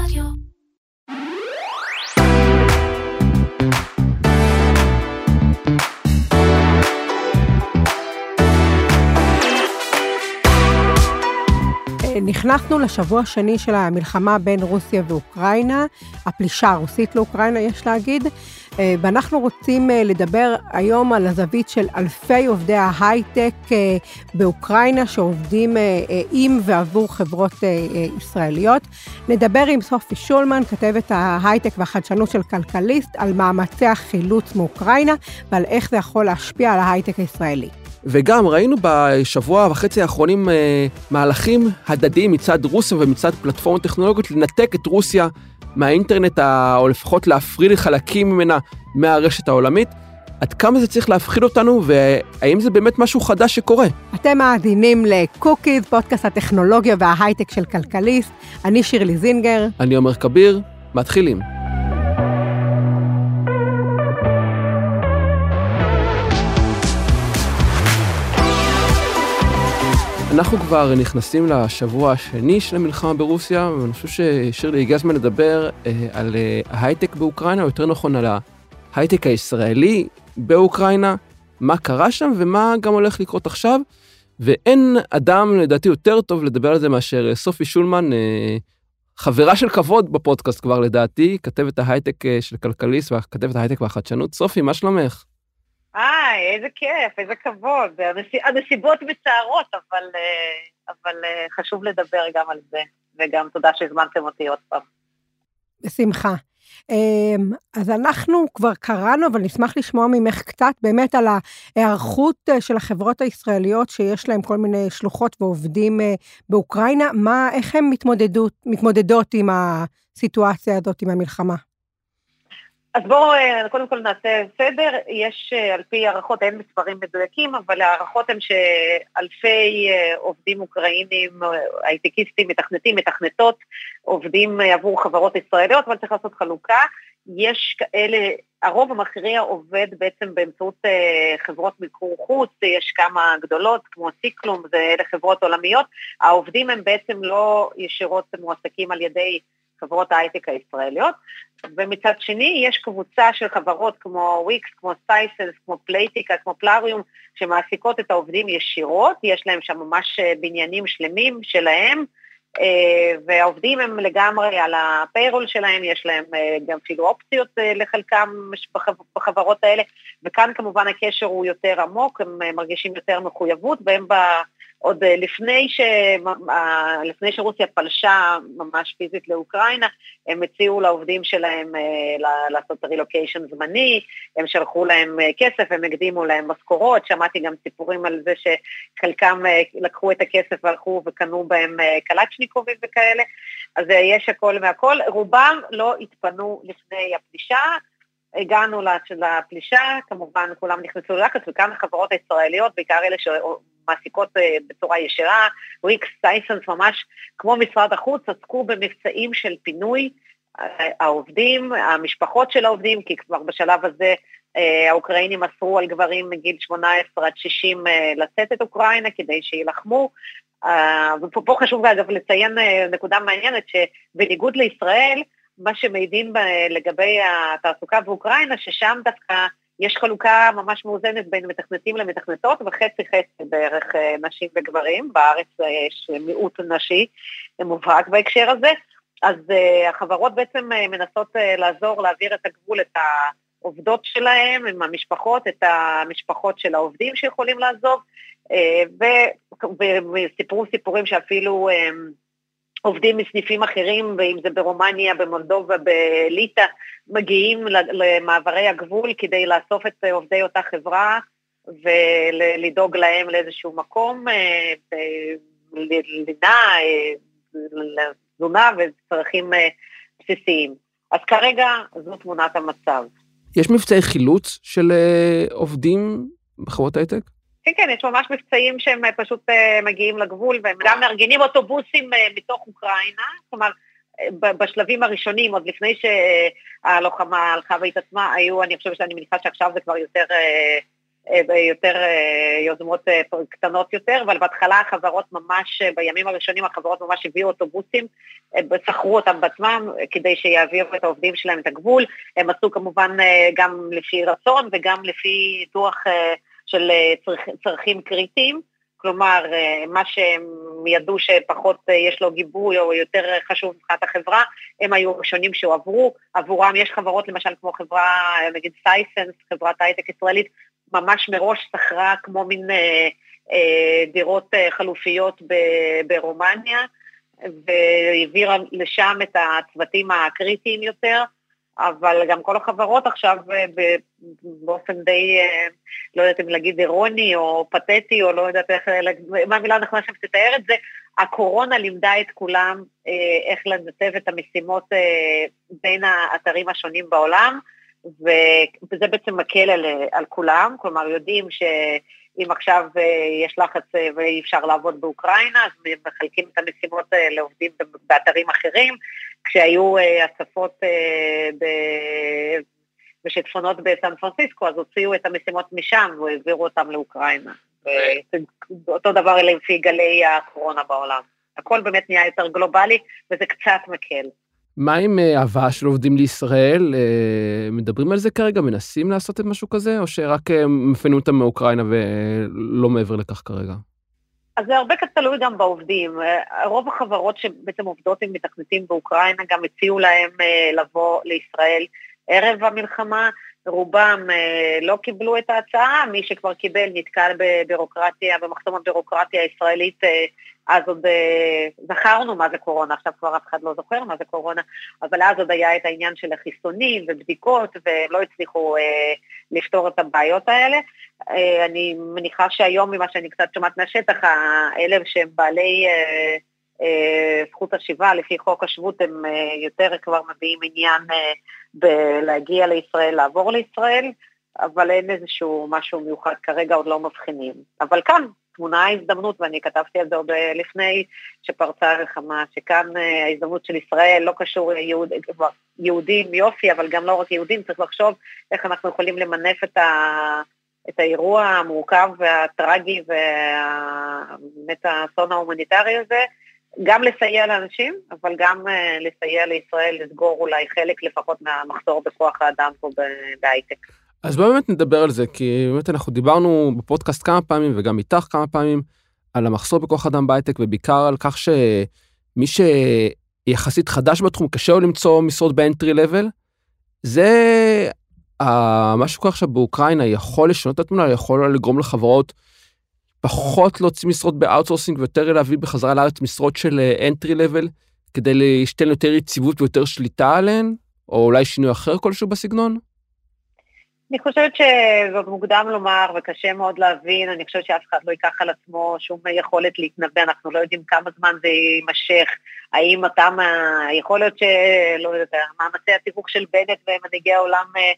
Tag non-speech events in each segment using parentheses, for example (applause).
Radio. נכנסנו לשבוע השני של המלחמה בין רוסיה ואוקראינה, הפלישה הרוסית לאוקראינה, יש להגיד, אה, ואנחנו רוצים אה, לדבר היום על הזווית של אלפי עובדי ההייטק אה, באוקראינה שעובדים עם ועבור חברות ישראליות. נדבר עם סופי שולמן, כתבת ההייטק והחדשנות של כלכליסט, על מאמצי החילוץ מאוקראינה ועל איך זה יכול להשפיע על ההייטק הישראלי. וגם ראינו בשבוע וחצי האחרונים אה, מהלכים הדדיים מצד רוסיה ומצד פלטפורמות טכנולוגיות לנתק את רוסיה מהאינטרנט, או לפחות להפריד חלקים ממנה מהרשת העולמית. עד כמה זה צריך להפחיד אותנו, והאם זה באמת משהו חדש שקורה? אתם מאזינים לקוקיז, פודקאסט הטכנולוגיה וההייטק של כלכליסט. אני שירלי זינגר. אני עומר כביר, מתחילים. אנחנו כבר נכנסים לשבוע השני של המלחמה ברוסיה, ואני חושב ששירלי, הגיע הזמן לדבר אה, על אה, ההייטק באוקראינה, או יותר נכון על ההייטק הישראלי באוקראינה, מה קרה שם ומה גם הולך לקרות עכשיו. ואין אדם, לדעתי, יותר טוב לדבר על זה מאשר סופי שולמן, אה, חברה של כבוד בפודקאסט כבר לדעתי, כתבת ההייטק אה, של כלכליסט וכתבת ההייטק והחדשנות. סופי, מה שלומך? היי, איזה כיף, איזה כבוד. הנסיבות מצערות, אבל, אה, אבל אה, חשוב לדבר גם על זה, וגם תודה שהזמנתם אותי עוד פעם. בשמחה. אמ, אז אנחנו כבר קראנו, אבל נשמח לשמוע ממך קצת באמת על ההיערכות אה, של החברות הישראליות שיש להן כל מיני שלוחות ועובדים באוקראינה, מה, איך הן מתמודדות עם הסיטואציה הזאת, עם המלחמה? אז בואו אה, קודם כל נעשה סדר, יש אה, על פי הערכות, אין מספרים מדויקים, אבל הערכות הן שאלפי אה, עובדים אוקראינים, הייטקיסטים, מתכנתים, מתכנתות, עובדים עבור חברות ישראליות, אבל צריך לעשות חלוקה. יש כאלה, הרוב המכריע עובד בעצם באמצעות חברות מיקור חוץ, יש כמה גדולות כמו Ciklum, זה אלה חברות עולמיות, העובדים הם בעצם לא ישירות מועסקים על ידי חברות ההייטק הישראליות, ומצד שני יש קבוצה של חברות כמו וויקס, כמו סייסלס, כמו Playtika, כמו Plarium, שמעסיקות את העובדים ישירות, יש להם שם ממש אה, בניינים שלמים שלהם, אה, והעובדים הם לגמרי על הפיירול שלהם, יש להם אה, גם אפילו אופציות לחלקם בחברות האלה, וכאן כמובן הקשר הוא יותר עמוק, הם מרגישים יותר מחויבות, והם ב... עוד אה, לפני, ש... לפני שרוסיה פלשה ממש פיזית לאוקראינה, הם הציעו לעובדים שלהם אה, לעשות רילוקיישן זמני, הם שלחו להם אה, כסף, הם הקדימו להם משכורות, שמעתי גם סיפורים על זה שחלקם לקחו את הכסף והלכו וקנו בהם קלצ'ניקובים וכאלה, אז יש הכל מהכל. רובם לא התפנו לפני הפלישה, הגענו לפלישה, כמובן כולם נכנסו ללחץ, וכאן החברות הישראליות, בעיקר אלה מעסיקות אה, בצורה ישירה, וויקס, סייסנס, ממש כמו משרד החוץ, עסקו במבצעים של פינוי אה, העובדים, המשפחות של העובדים, כי כבר בשלב הזה אה, האוקראינים אסרו על גברים מגיל 18 עד 60 לצאת את אוקראינה כדי שיילחמו. ופה חשוב אגב לציין נקודה מעניינת, שבניגוד לישראל, מה שמעידים לגבי התעסוקה באוקראינה, ששם דווקא יש חלוקה ממש מאוזנת בין מתכנתים למתכנתות, וחצי חצי בערך אה, נשים וגברים, בארץ אה, יש מיעוט נשי מובהק בהקשר הזה, אז החברות בעצם מנסות לעזור להעביר את הגבול, את העובדות שלהם עם המשפחות, את המשפחות של העובדים שיכולים לעזוב, וסיפרו סיפורים שאפילו עובדים מסניפים אחרים, ואם זה ברומניה, במולדובה, בליטא, מגיעים למעברי הגבול כדי לאסוף את עובדי אותה חברה ולדאוג להם לאיזשהו מקום, אה, לינה, אה, תזונה וצרכים אה, בסיסיים. אז כרגע זו תמונת המצב. יש מבצעי חילוץ של עובדים בחברות הייטק? כן, כן, יש ממש מבצעים שהם אה, פשוט אה, מגיעים לגבול, והם גם מארגנים אוטובוסים אה, מתוך אוקראינה, כלומר, בשלבים הראשונים, עוד לפני שהלוחמה הלכה והתעצמה, היו, אני חושבת שאני מניחה שעכשיו זה כבר יותר יותר יוזמות קטנות יותר, אבל בהתחלה החברות ממש, בימים הראשונים החברות ממש הביאו אוטובוסים, שכרו אותם בעצמם כדי שיעבירו את העובדים שלהם את הגבול, הם עשו כמובן גם לפי רצון וגם לפי ניתוח של צרכ, צרכים קריטיים, כלומר, מה שהם ידעו שפחות יש לו גיבוי או יותר חשוב מבחינת החברה, הם היו הראשונים שהועברו, עבורם יש חברות למשל כמו חברה, נגיד סייסנס, חברת הייטק ישראלית, ממש מראש שכרה כמו מין אה, אה, דירות אה, חלופיות ב, ברומניה, והעבירה לשם את הצוותים הקריטיים יותר, אבל גם כל החברות עכשיו אה, באופן די, אה, לא יודעת אם להגיד אירוני או פתטי, או לא יודעת איך, מה המילה הנכונה שם תתאר את זה, הקורונה לימדה את כולם אה, איך לנתב את המשימות בין האתרים השונים בעולם, וזה בעצם מקל על, על כולם, כלומר יודעים שאם עכשיו יש לחץ ואי אפשר לעבוד באוקראינה, אז מחלקים את המשימות לעובדים באתרים אחרים, כשהיו הצפות בשיטפונות בסן פרנסיסקו, אז הוציאו את המשימות משם והעבירו אותם לאוקראינה. אותו דבר לפי גלי הקורונה בעולם. הכל באמת נהיה יותר גלובלי, וזה קצת מקל. מה עם אה, הבאה של עובדים לישראל? אה, מדברים על זה כרגע? מנסים לעשות את משהו כזה? או שרק אה, מפנו אותם מאוקראינה ולא מעבר לכך כרגע? אז זה הרבה תלוי גם בעובדים. רוב החברות שבעצם עובדות עם מתכנתים באוקראינה גם הציעו להם לבוא לישראל ערב המלחמה, רובם אה, לא קיבלו את ההצעה, מי שכבר קיבל נתקל בבירוקרטיה, במחסום הבירוקרטיה הישראלית, אה, אז עוד אה, זכרנו מה זה קורונה, עכשיו כבר אף אחד לא זוכר מה זה קורונה, אבל אז עוד היה את העניין של החיסונים ובדיקות, ולא הצליחו לפתור את הבעיות האלה. אני מניחה שהיום, ממה שאני קצת שומעת מהשטח, האלה שהם בעלי... זכות השיבה לפי חוק השבות הם יותר כבר מביאים עניין בלהגיע לישראל, לעבור לישראל, אבל אין איזשהו משהו מיוחד, כרגע עוד לא מבחינים. אבל כאן טמונה ההזדמנות, ואני כתבתי על זה עוד לפני שפרצה המלחמה, שכאן אה, ההזדמנות של ישראל לא קשור ליהוד, יהודים יופי, אבל גם לא רק יהודים, צריך לחשוב איך אנחנו יכולים למנף את, ה, את האירוע המורכב והטרגי ובאמת האסון ההומניטרי הזה, גם לסייע לאנשים, אבל גם אה, לסייע לישראל לסגור אולי חלק לפחות מהמחסור בכוח האדם פה בהייטק. אז בואו באמת נדבר על זה, כי באמת אנחנו דיברנו בפודקאסט כמה פעמים וגם איתך כמה פעמים על המחסור בכוח אדם בהייטק ובעיקר על כך שמי שיחסית חדש בתחום קשה לו למצוא משרות ב entry level. זה מה שקורה עכשיו באוקראינה יכול לשנות את התמונה, יכול לגרום לחברות פחות להוציא משרות ב outsourcing ויותר להביא בחזרה לארץ משרות של entry אה, level כדי להשתן יותר יציבות ויותר שליטה עליהן, או אולי שינוי אחר כלשהו בסגנון? אני חושבת שזאת מוקדם לומר וקשה מאוד להבין, אני חושבת שאף אחד לא ייקח על עצמו שום יכולת להתנבא, אנחנו לא יודעים כמה זמן זה יימשך, האם אותם, יכול להיות שלא יודעת, מאמצי התיווך של בנט ומנהיגי העולם אה,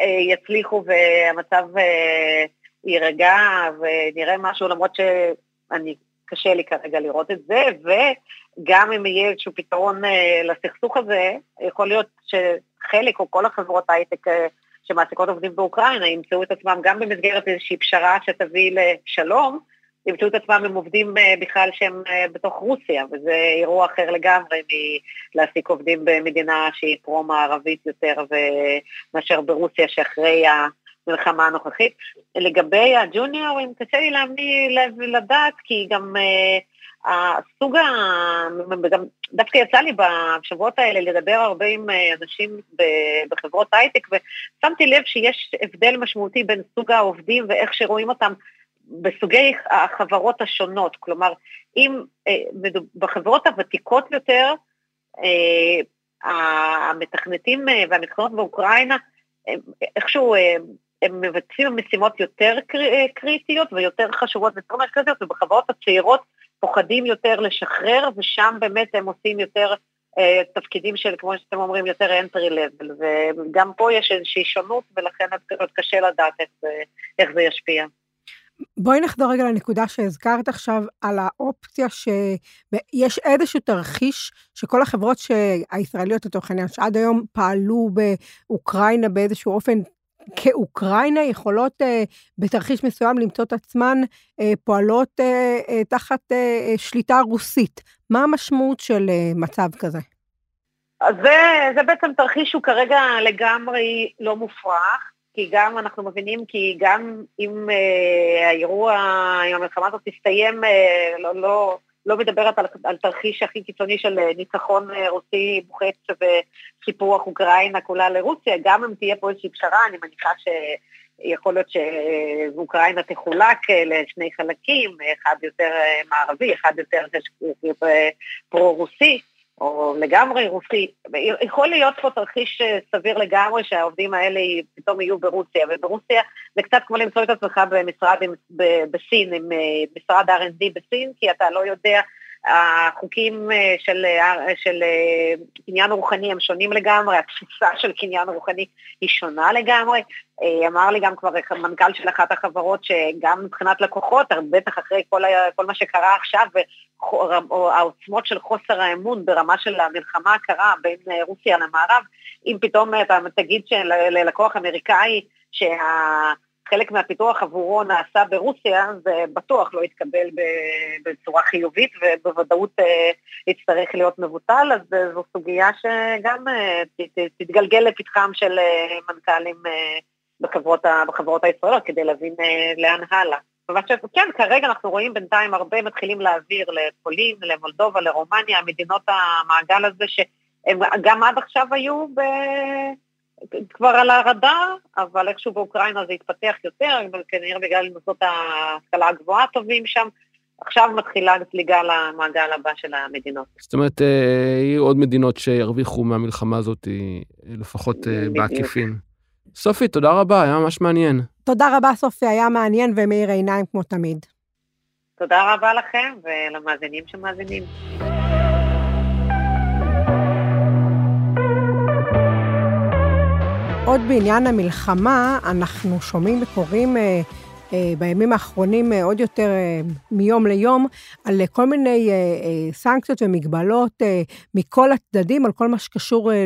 אה, יצליחו והמצב אה, יירגע ונראה משהו, למרות שאני, קשה לי כרגע לראות את זה, וגם אם יהיה איזשהו פתרון אה, לסכסוך הזה, יכול להיות שחלק או כל החברות הייטק אה, שמעסיקות עובדים באוקראינה ימצאו את עצמם גם במסגרת איזושהי פשרה שתביא לשלום, ימצאו את עצמם הם עובדים אה, בכלל שהם בתוך רוסיה, וזה אירוע אחר לגמרי מלהעסיק עובדים במדינה שהיא פרו-מערבית יותר מאשר ברוסיה שאחרי המלחמה הנוכחית. לגבי הג'וניורים, קשה לי להמי לדעת, כי גם uh, הסוג ה... גם דווקא יצא לי בשבועות האלה לדבר הרבה עם אה, אנשים בחברות הייטק, ושמתי לב שיש הבדל משמעותי בין סוג העובדים ואיך שרואים אותם בסוגי החברות השונות. כלומר, אם uh, בחברות הוותיקות יותר, uh, המתכנתים והמתכנות באוקראינה, איכשהו הם מבצעים משימות יותר קריטיות ויותר חשובות ויותר מרכזיות, ובחברות הצעירות פוחדים יותר לשחרר, ושם באמת הם עושים יותר אה, תפקידים של, כמו שאתם אומרים, יותר entry level, וגם פה יש איזושהי שונות, ולכן עוד קשה לדעת איך, איך זה ישפיע. בואי נחזור רגע לנקודה שהזכרת עכשיו, על האופציה שיש איזשהו תרחיש שכל החברות הישראליות לצורך העניין, שעד היום פעלו באוקראינה באיזשהו אופן כאוקראינה יכולות אה, בתרחיש מסוים למצוא את עצמן אה, פועלות אה, אה, תחת אה, אה, שליטה רוסית. מה המשמעות של אה, מצב כזה? אז זה, זה בעצם תרחיש שהוא כרגע לגמרי לא מופרך, כי גם אנחנו מבינים כי גם אם אה, האירוע, אם המלחמה הזאת תסתיים, אה, לא, לא, לא מדברת על, על תרחיש הכי קיצוני של אה, ניצחון אה, רוסי מוחץ וסיפוח אוקראינה כולה לרוסיה, גם אם תהיה פה איזושהי פשרה, אני מניחה שיכול להיות שאוקראינה תחולק אה, לשני חלקים, אחד יותר מערבי, אחד יותר פרו-רוסי. או לגמרי רוסי. יכול להיות פה תרחיש סביר לגמרי שהעובדים האלה פתאום יהיו ברוסיה, וברוסיה זה קצת כמו למצוא את עצמך במשרד בסין, עם משרד R&D בסין, כי אתה לא יודע החוקים אה, של, אה, של אה, קניין רוחני הם שונים לגמרי, התפיסה של קניין רוחני היא שונה לגמרי. אמר לי גם כבר מנכ"ל של אחת החברות שגם מבחינת לקוחות, בטח אחרי כל, כל מה שקרה עכשיו, והעוצמות של חוסר האמון ברמה של המלחמה הקרה בין רוסיה למערב, אם פתאום אתה תגיד ללקוח אמריקאי שה... חלק מהפיתוח עבורו נעשה ברוסיה, זה בטוח לא יתקבל בצורה חיובית ובוודאות אה, יצטרך להיות מבוטל, אז אה, זו סוגיה שגם אה, תתגלגל לפתחם של מנכ"לים בחברות, בחברות הישראליות כדי להבין לאן הלאה. כן, כרגע אנחנו רואים בינתיים הרבה מתחילים להעביר לפולין, למולדובה, לרומניה, מדינות המעגל הזה שהם גם עד עכשיו היו ב... כבר על הרדאר, אבל איכשהו באוקראינה זה התפתח יותר, אבל כנראה בגלל מוסדות ההשכלה הגבוהה טובים שם. עכשיו מתחילה זליגה למעגל הבא של המדינות. זאת אומרת, אה, יהיו עוד מדינות שירוויחו מהמלחמה הזאת, אה, לפחות אה, בעקיפין. סופי, תודה רבה, היה ממש מעניין. תודה רבה, סופי, היה מעניין ומאיר עיניים כמו תמיד. תודה רבה לכם ולמאזינים שמאזינים. עוד בעניין המלחמה, אנחנו שומעים וקוראים אה, אה, בימים האחרונים אה, עוד יותר אה, מיום ליום על כל מיני אה, אה, סנקציות ומגבלות אה, מכל הצדדים, על כל מה שקשור אה,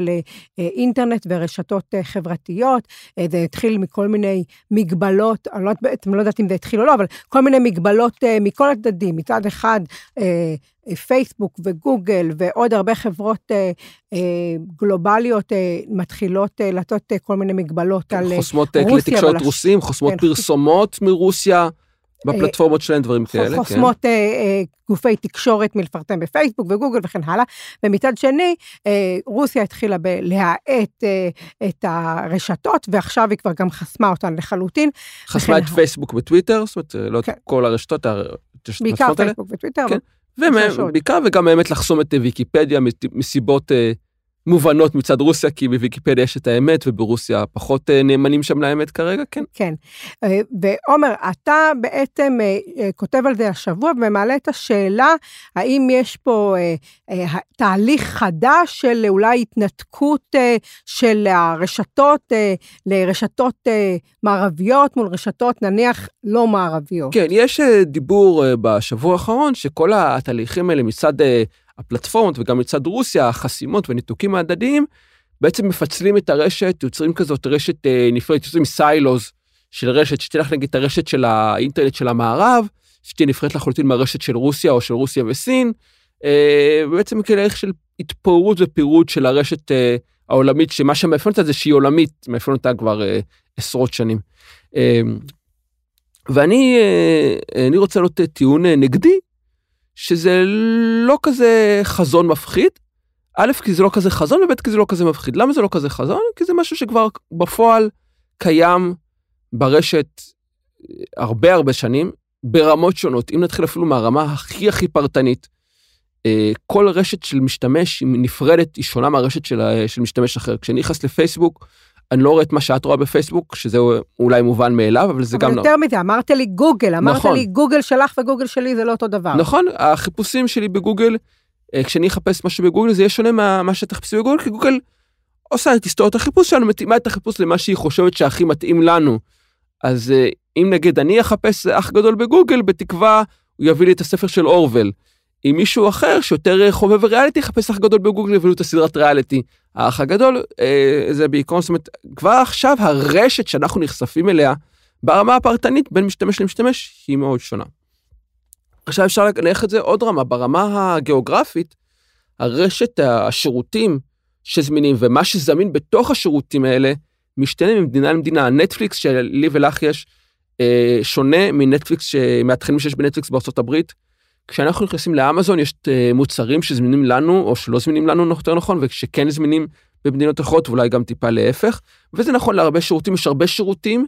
לאינטרנט ורשתות אה, חברתיות. אה, זה התחיל מכל מיני מגבלות, אני לא, לא יודעת אם זה התחיל או לא, אבל כל מיני מגבלות אה, מכל הצדדים. מצד אחד, אה, פייסבוק וגוגל ועוד הרבה חברות אה, אה, גלובליות אה, מתחילות אה, לתת אה, כל מיני מגבלות כן, על אה, חוסמות אה, כלי תקשורת רוסים, חוסמות כן, פרסומות מרוסיה. בפלטפורמות שלהם דברים כאלה, חוסמות כן. אה, גופי תקשורת מלפרסם בפייסבוק וגוגל וכן הלאה. ומצד שני, אה, רוסיה התחילה להאט אה, את הרשתות, ועכשיו היא כבר גם חסמה אותן לחלוטין. חסמה את פייסבוק וטוויטר, זאת אומרת, לא את כן. כל הרשתות, בעיקר פייסבוק וטוויטר. כן. ובעיקר וגם באמת לחסום את ויקיפדיה מסיבות מובנות מצד רוסיה, כי בוויקיפדיה יש את האמת, וברוסיה פחות אה, נאמנים שם לאמת כרגע, כן. כן. אה, ועומר, אתה בעצם אה, כותב על זה השבוע ומעלה את השאלה, האם יש פה תהליך חדש של אולי התנתקות של הרשתות לרשתות מערביות מול רשתות נניח לא מערביות. כן, יש דיבור בשבוע האחרון שכל התהליכים האלה מצד הפלטפורמות וגם מצד רוסיה, החסימות וניתוקים ההדדיים, בעצם מפצלים את הרשת, יוצרים כזאת רשת אה, נפרדת, יוצרים סיילוז של רשת, שתלך נגיד את הרשת של האינטרנט של המערב, שתהיה נפרדת לחלוטין מהרשת של רוסיה או של רוסיה וסין, אה, בעצם כדרך של התפוררות ופירוט של הרשת אה, העולמית, שמה שמאפיין אותה זה שהיא עולמית, מאפיין אותה כבר אה, עשרות שנים. אה, ואני אה, אני רוצה לעלות טיעון אה, נגדי, שזה לא כזה חזון מפחיד. א', כי זה לא כזה חזון, וב', כי זה לא כזה מפחיד. למה זה לא כזה חזון? כי זה משהו שכבר בפועל קיים ברשת הרבה הרבה שנים, ברמות שונות. אם נתחיל אפילו מהרמה הכי הכי פרטנית, אה, כל רשת של משתמש היא נפרדת, היא שונה מהרשת של, של משתמש אחר. כשאני נכנס לפייסבוק, אני לא רואה את מה שאת רואה בפייסבוק, שזה אולי מובן מאליו, אבל זה אבל גם... אבל יותר מזה, אמרת לי גוגל, אמרת נכון. לי גוגל שלך וגוגל שלי זה לא אותו דבר. נכון, החיפושים שלי בגוגל, אה, כשאני אחפש משהו בגוגל זה יהיה שונה ממה שתחפשי בגוגל, כי גוגל עושה את היסטוריות החיפוש שלנו, מתאימה את החיפוש למה שהיא חושבת שהכי מתאים לנו. אז אה, אם נגיד אני אחפש אח גדול בגוגל, בתקווה הוא יביא לי את הספר של אורוול. אם מישהו אחר שיותר חובב ריאליטי יחפש אח גדול בגוגל ויביא לי את הסדרת ריאליטי. האח הגדול, אה, זה בעיקרון, זאת אומרת, כבר עכשיו הרשת שאנחנו נחשפים אליה, ברמה הפרטנית בין משתמש למשתמש, היא מאוד שונה. עכשיו אפשר ללכת את זה עוד רמה, ברמה הגיאוגרפית, הרשת השירותים שזמינים ומה שזמין בתוך השירותים האלה, משתנה ממדינה למדינה. נטפליקס שלי ולך יש, אה, שונה מנטפליקס, מהתכנים שיש בנטפליקס הברית. כשאנחנו נכנסים לאמזון יש אה, מוצרים שזמינים לנו או שלא זמינים לנו יותר נכון ושכן זמינים במדינות אחרות ואולי גם טיפה להפך וזה נכון להרבה שירותים יש הרבה שירותים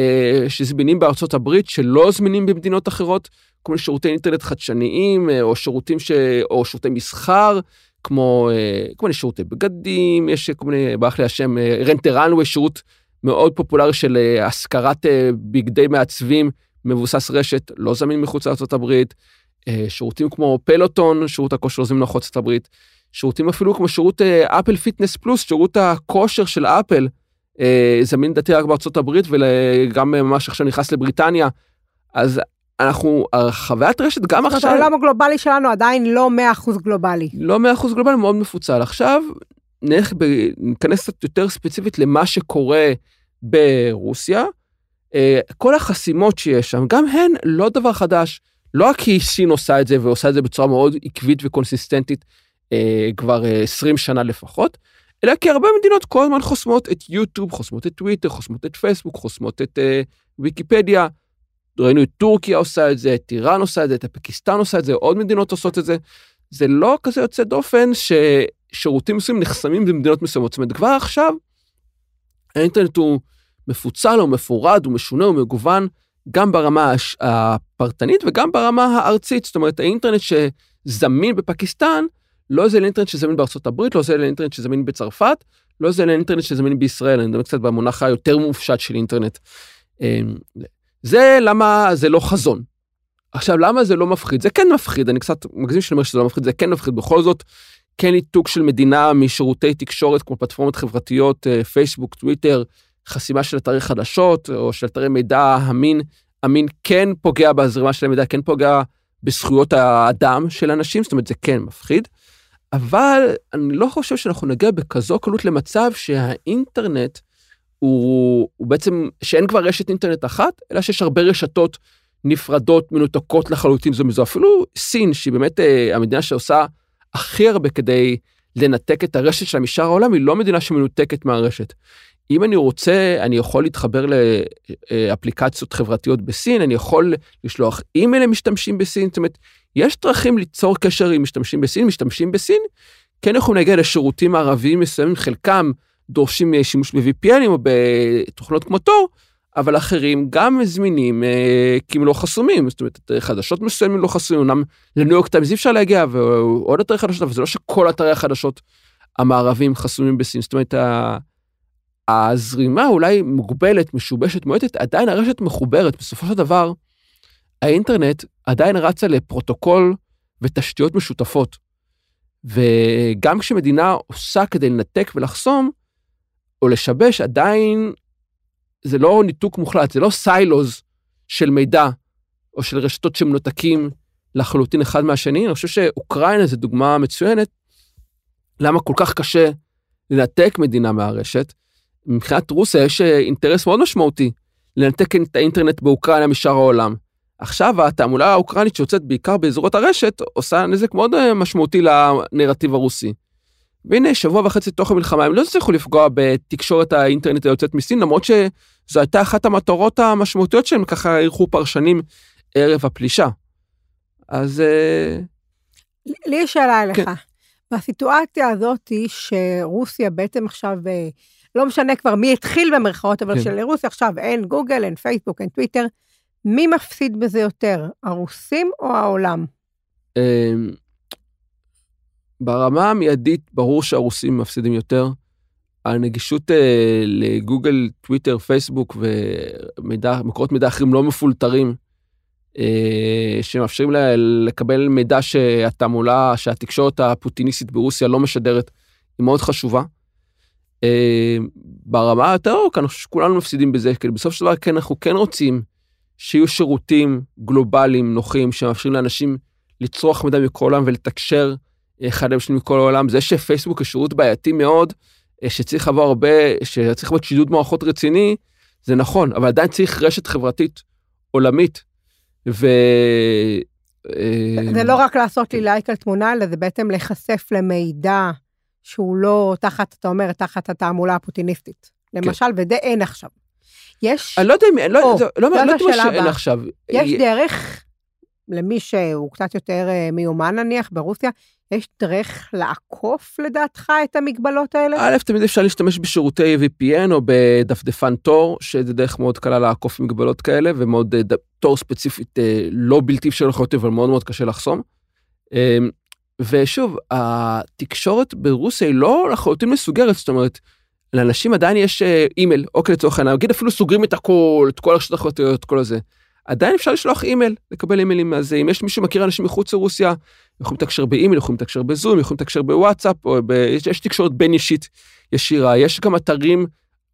אה, שזמינים בארצות הברית שלא זמינים במדינות אחרות כל מיני שירותי אינטרנט חדשניים אה, או שירותים ש... או שירותי מסחר כמו אה, כל מיני שירותי בגדים יש כל מיני ברח לי השם רנטר אנווי שירות מאוד פופולרי של אה, השכרת אה, בגדי מעצבים מבוסס רשת לא זמין מחוץ לארצות הברית. אה, שירותים כמו פלוטון, שירות הכושר זמין לארצות הברית, שירותים אפילו כמו שירות Apple Fitness Plus, שירות הכושר של אפל, אה, זמין לדעתי רק בארצות הברית וגם ממש עכשיו נכנס לבריטניה. אז אנחנו, חוויית רשת גם עכשיו... זאת אומרת, העולם הגלובלי שלנו עדיין לא 100% גלובלי. לא 100% גלובלי, מאוד מפוצל. עכשיו נלך, ניכנס קצת יותר ספציפית למה שקורה ברוסיה. אה, כל החסימות שיש שם, גם הן לא דבר חדש. לא רק כי סין עושה את זה ועושה את זה בצורה מאוד עקבית וקונסיסטנטית אה, כבר אה, 20 שנה לפחות, אלא כי הרבה מדינות כל הזמן חוסמות את יוטיוב, חוסמות את טוויטר, חוסמות את פייסבוק, חוסמות את אה, ויקיפדיה. ראינו את טורקיה עושה את זה, את איראן עושה את זה, את פקיסטן עושה את זה, עוד מדינות עושות את זה. זה לא כזה יוצא דופן ששירותים מסוימים נחסמים במדינות מסוימות. זאת אומרת, כבר עכשיו האינטרנט הוא מפוצל, הוא מפורד, הוא משונה, הוא מגוון, גם ברמה הפרטנית וגם ברמה הארצית. זאת אומרת, האינטרנט שזמין בפקיסטן, לא זה לאינטרנט שזמין בארצות הברית, לא זה לאינטרנט שזמין בצרפת, לא זה לאינטרנט שזמין בישראל, אני מדבר קצת במונח היותר מופשט של אינטרנט. אמ, זה למה זה לא חזון. עכשיו, למה זה לא מפחיד? זה כן מפחיד, אני קצת מגזים שאני אומר שזה לא מפחיד, זה כן מפחיד. בכל זאת, כן ניתוק של מדינה משירותי תקשורת כמו פלטפורמות חברתיות, אה, פייסבוק, טוויטר, חסימה של אתרי חדשות או של אתרי מידע אמין, אמין כן פוגע בזרימה של המידע, כן פוגע בזכויות האדם של אנשים, זאת אומרת זה כן מפחיד. אבל אני לא חושב שאנחנו נגיע בכזו קלות למצב שהאינטרנט הוא, הוא בעצם, שאין כבר רשת אינטרנט אחת, אלא שיש הרבה רשתות נפרדות, מנותקות לחלוטין זו מזו. אפילו סין, שהיא באמת אה, המדינה שעושה הכי הרבה כדי לנתק את הרשת שלה משאר העולם, היא לא מדינה שמנותקת מהרשת. אם אני רוצה, אני יכול להתחבר לאפליקציות חברתיות בסין, אני יכול לשלוח אימייל למשתמשים בסין, זאת אומרת, יש דרכים ליצור קשר עם משתמשים בסין, משתמשים בסין, כן יכולים להגיע לשירותים ערביים מסוימים, חלקם דורשים שימוש ב-VPNים או בתוכנות כמו תור, אבל אחרים גם זמינים אה, כי הם לא חסומים, זאת אומרת, חדשות מסוימים לא חסומים, אמנם לניו יורק טיימס אי אפשר להגיע, ועוד אתרי חדשות, אבל זה לא שכל אתרי החדשות המערבים חסומים בסין, זאת אומרת, הזרימה אולי מוגבלת, משובשת, מועטת, עדיין הרשת מחוברת. בסופו של דבר, האינטרנט עדיין רץ על פרוטוקול ותשתיות משותפות. וגם כשמדינה עושה כדי לנתק ולחסום, או לשבש, עדיין זה לא ניתוק מוחלט, זה לא silos של מידע, או של רשתות שמנותקים לחלוטין אחד מהשני. אני חושב שאוקראינה זו דוגמה מצוינת למה כל כך קשה לנתק מדינה מהרשת, מבחינת רוסיה יש אה, אינטרס מאוד משמעותי לנתק את האינטרנט באוקראינה משאר העולם. עכשיו התעמולה האוקראינית שיוצאת בעיקר באזורות הרשת עושה נזק מאוד אה, משמעותי לנרטיב הרוסי. והנה שבוע וחצי תוך המלחמה הם לא הצליחו לפגוע בתקשורת האינטרנט היוצאת מסין למרות שזו הייתה אחת המטרות המשמעותיות שהם ככה אירחו פרשנים ערב הפלישה. אז... אה, לי יש שאלה אליך. כן. בסיטואציה הזאת שרוסיה בעצם עכשיו לא משנה כבר מי התחיל במרכאות, אבל כן. שלרוסיה עכשיו אין גוגל, אין פייסבוק, אין טוויטר, מי מפסיד בזה יותר, הרוסים או העולם? אמ, ברמה המיידית, ברור שהרוסים מפסידים יותר. הנגישות אה, לגוגל, טוויטר, פייסבוק ומקורות מידע אחרים לא מפולטרים, אה, שמאפשרים לה, לקבל מידע שהתעמולה, שהתקשורת הפוטיניסטית ברוסיה לא משדרת, היא מאוד חשובה. אה, ברמה היותר ארוכה, אני חושב שכולנו מפסידים בזה, כי בסוף של דבר כן, אנחנו כן רוצים שיהיו שירותים גלובליים נוחים שמאפשרים לאנשים לצרוך מידע מכל העולם ולתקשר אחד עם שני מכל העולם. זה שפייסבוק הוא שירות בעייתי מאוד, אה, שצריך לעבור הרבה, שצריך להיות שידוד מערכות רציני, זה נכון, אבל עדיין צריך רשת חברתית עולמית. ו... זה לא רק לעשות לי לייק על תמונה, אלא זה בעצם להיחשף למידע שהוא לא תחת, אתה אומר, תחת התעמולה הפוטיניסטית. למשל, כן. וזה אין עכשיו. יש... אני לא יודע אם, לא, או, לא, לא, לא יודע שאין עכשיו. יש דרך, למי שהוא קצת יותר אה, מיומן נניח, ברוסיה, יש דרך לעקוף לדעתך את המגבלות האלה? א', תמיד אפשר להשתמש בשירותי VPN או בדפדפן תור, שזה דרך מאוד קלה לעקוף מגבלות כאלה, ומאוד אה, תור ספציפית אה, לא בלתי אפשר לחיות, אבל מאוד מאוד קשה לחסום. ושוב, התקשורת ברוסיה היא לא לחלוטין מסוגרת, זאת אומרת, לאנשים עדיין יש אה, אימייל, אוקיי לצורך העניין, נגיד אפילו סוגרים את הכל, את כל הרשתות החברתיות, כל הזה. עדיין אפשר לשלוח אימייל, לקבל אימיילים מהזה. אם יש מישהו מכיר אנשים מחוץ לרוסיה, יכולים לתקשר באימייל, יכולים לתקשר בזום, יכולים לתקשר בוואטסאפ, או ב... יש, יש תקשורת בין אישית ישירה. יש גם אתרים,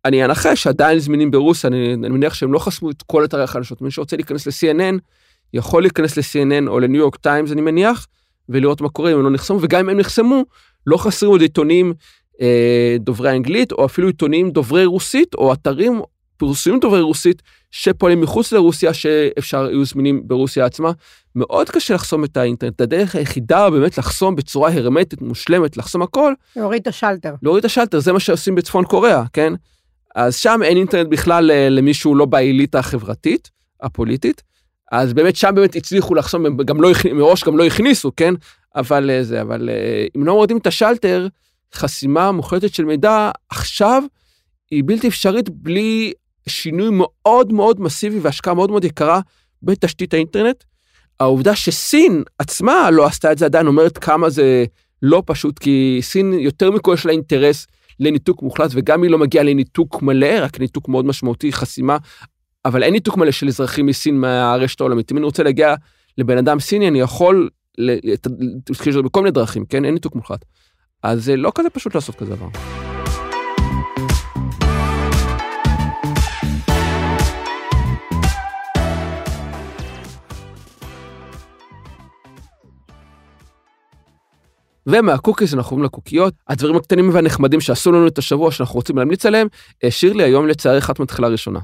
אני אנחש, שעדיין זמינים ברוסיה, אני, אני מניח שהם לא חסמו את כל אתרי החדשות. מי שרוצה להיכנס ל-CNN, יכול להיכנס ל-CNN או לניו יורק טיימס, אני מניח, ולראות מה קורה אם הם לא נחסמו, וגם אם הם נחסמו, לא חסרים עוד עיתונים אה, דוברי אנגלית, או אפילו עיתונים דוברי רוסית, או אתרים פרסומים דוברי רוסית שפועלים מחוץ לרוסיה, שאפשר יהיו זמינים ברוסיה עצמה. מאוד קשה לחסום את האינטרנט. הדרך היחידה באמת לחסום בצורה הרמטית, מושלמת, לחסום הכל. להוריד את השלטר. להוריד את השלטר, זה מה שעושים בצפון קוריאה, כן? אז שם אין אינטרנט בכלל אה, למישהו לא באליטה החברתית, הפוליטית. אז באמת שם באמת הצליחו לחסום, הם גם לא, מראש גם לא הכניסו, כן? אבל אה, זה, אבל אה, אם לא מורידים את השלטר, חסימה מוחלטת של מידע עכשיו היא בלתי אפשרית בלי שינוי מאוד מאוד מסיבי והשקעה מאוד מאוד יקרה בתשתית האינטרנט. העובדה שסין עצמה לא עשתה את זה עדיין אומרת כמה זה לא פשוט, כי סין יותר מכל יש לה אינטרס לניתוק מוחלט, וגם היא לא מגיעה לניתוק מלא, רק ניתוק מאוד משמעותי, חסימה, אבל אין ניתוק מלא של אזרחים מסין מהרשת העולמית. אם אני רוצה להגיע לבן אדם סיני, אני יכול, בכל מיני דרכים, כן? אין ניתוק מוחלט. אז זה לא כזה פשוט לעשות כזה דבר. ומה cookies אנחנו עוברים לקוקיות, הדברים הקטנים והנחמדים שעשו לנו את השבוע שאנחנו רוצים להמליץ עליהם. אה, שירלי, היום לצערי את מתחילה ראשונה.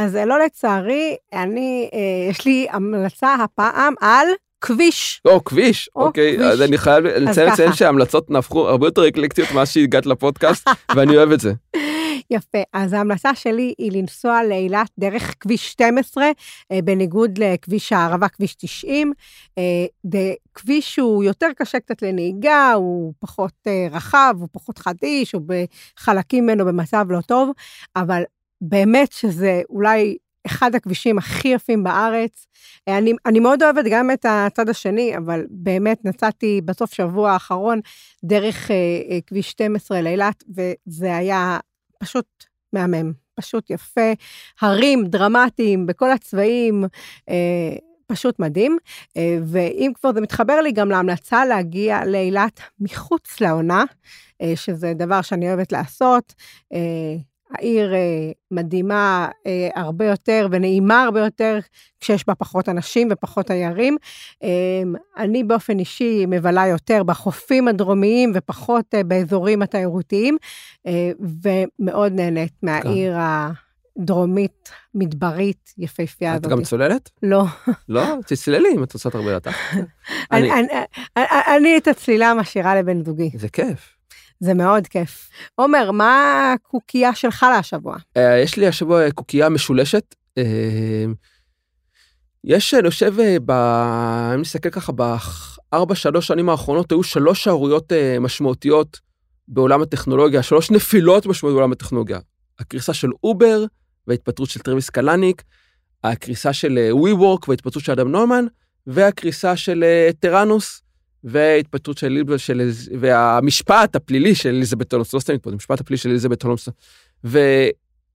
אז לא לצערי, אני, אה, יש לי המלצה הפעם על כביש. או, כביש, או, אוקיי. כביש. אז אני חייב לציין שההמלצות נהפכו הרבה יותר אקלקטיות מאז שהגעת לפודקאסט, (laughs) ואני אוהב את זה. יפה, אז ההמלצה שלי היא לנסוע לאילת דרך כביש 12, אה, בניגוד לכביש הערבה, כביש 90. זה כביש שהוא יותר קשה קצת לנהיגה, הוא פחות אה, רחב, הוא פחות חדיש, הוא בחלקים ממנו במצב לא טוב, אבל באמת שזה אולי אחד הכבישים הכי יפים בארץ. אה, אני, אני מאוד אוהבת גם את הצד השני, אבל באמת נסעתי בסוף שבוע האחרון דרך אה, אה, כביש 12 לאילת, וזה היה פשוט מהמם, פשוט יפה. הרים דרמטיים בכל הצבעים, אה, פשוט מדהים. אה, ואם כבר זה מתחבר לי גם להמלצה להגיע לאילת מחוץ לעונה, אה, שזה דבר שאני אוהבת לעשות. העיר אה, מדהימה אה, הרבה יותר ונעימה הרבה יותר כשיש בה פחות אנשים ופחות תיירים. אה, אני באופן אישי מבלה יותר בחופים הדרומיים ופחות באזורים התיירותיים, ומאוד נהנית מהעיר ה... דרומית, מדברית, יפהפייה הזאת. את גם צוללת? לא. (laughs) לא? תצללי אם את עושה הרבה לתחת. אני את הצלילה משאירה לבן זוגי. זה כיף. זה מאוד כיף. עומר, מה הקוקייה שלך להשבוע? אה, יש לי השבוע קוקייה משולשת. אה, יש, אני חושב, אה, אם נסתכל ככה, בארבע, שלוש שנים האחרונות היו שלוש שערוריות משמעותיות בעולם הטכנולוגיה, שלוש נפילות משמעותיות בעולם הטכנולוגיה. הקריסה של אובר וההתפטרות של טרוויס קלניק, הקריסה של WeWork וההתפטרות של אדם נוימן, והקריסה של תראנוס והתפטרות של ליבל של והמשפט הפלילי של אליזבת הולמס, לא סתם התפטרות, המשפט הפלילי של אליזבת הולמס.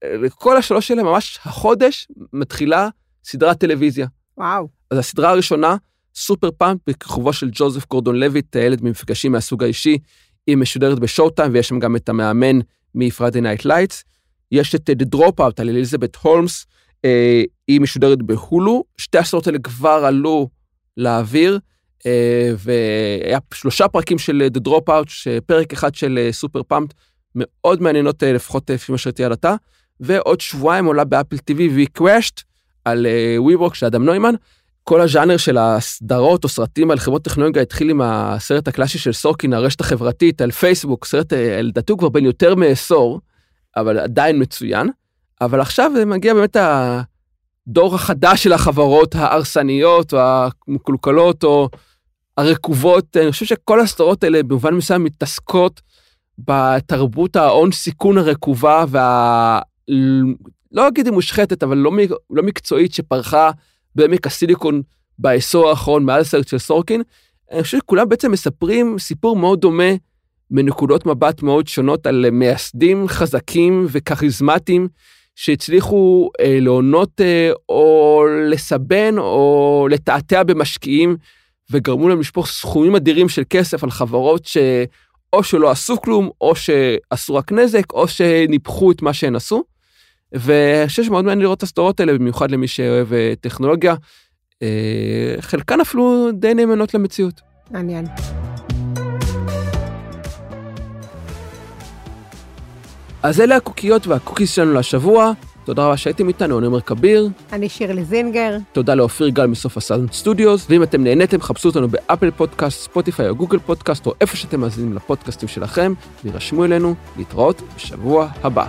וכל השלוש האלה ממש החודש מתחילה סדרת טלוויזיה. וואו. אז הסדרה הראשונה, Super Pumped בכיכובו של ג'וזף גורדון לויט, הילד ממפגשים מהסוג האישי, היא משודרת ב Showtime ויש שם גם את המאמן מ Friday Night Lights. יש את The Dropout על אליזבת הולמס, אה, היא משודרת בהולו, שתי הסדרות האלה כבר עלו לאוויר. אה, והיה שלושה פרקים של The Dropout, פרק אחד של Super Pumped מאוד מעניינות, אה, לפחות לפי מה שראיתי עד עתה, ועוד שבועיים עולה באפל TV WeCrashed על WeWork של אדם נוימן. כל הז'אנר של הסדרות או סרטים על חברות טכנולוגיה התחיל עם הסרט הקלאסי של סורקין, הרשת החברתית, על פייסבוק, סרט לדעתי הוא כבר בין יותר מעשור, אבל עדיין מצוין. אבל עכשיו מגיע באמת הדור החדש של החברות ההרסניות או המקולקלות או הרקובות. אני חושב שכל הסדרות האלה במובן מסוים מתעסקות בתרבות ההון סיכון הרקובה וה... לא אגיד היא מושחתת, אבל לא, לא מקצועית שפרחה בעמק הסיליקון בעשור האחרון מאז הסרט של סורקין. אני חושב שכולם בעצם מספרים סיפור מאוד דומה מנקודות מבט מאוד שונות על מייסדים חזקים וכריזמטיים שהצליחו אה, להונות אה, או לסבן או לתעתע במשקיעים וגרמו להם לשפוך סכומים אדירים של כסף על חברות שאו שלא עשו כלום או שעשו רק נזק או שניפחו את מה שהן עשו. ואני חושב שמאוד מעניין לראות את הסדרות האלה במיוחד למי שאוהב אה, טכנולוגיה. אה, חלקן אפילו די נאמנות למציאות. מעניין. אז אלה הקוקיות וה cookies שלנו לשבוע. תודה רבה שהייתם איתנו, אני עומר כביר. אני שירלי זינגר. תודה לאופיר גל מסוף הסאונד סטודיוס, ואם אתם נהניתם, חפשו אותנו באפל פודקאסט, ספוטיפיי או גוגל פודקאסט, או איפה שאתם מאזינים לפודקאסטים שלכם, וירשמו אלינו להתראות בשבוע הבא.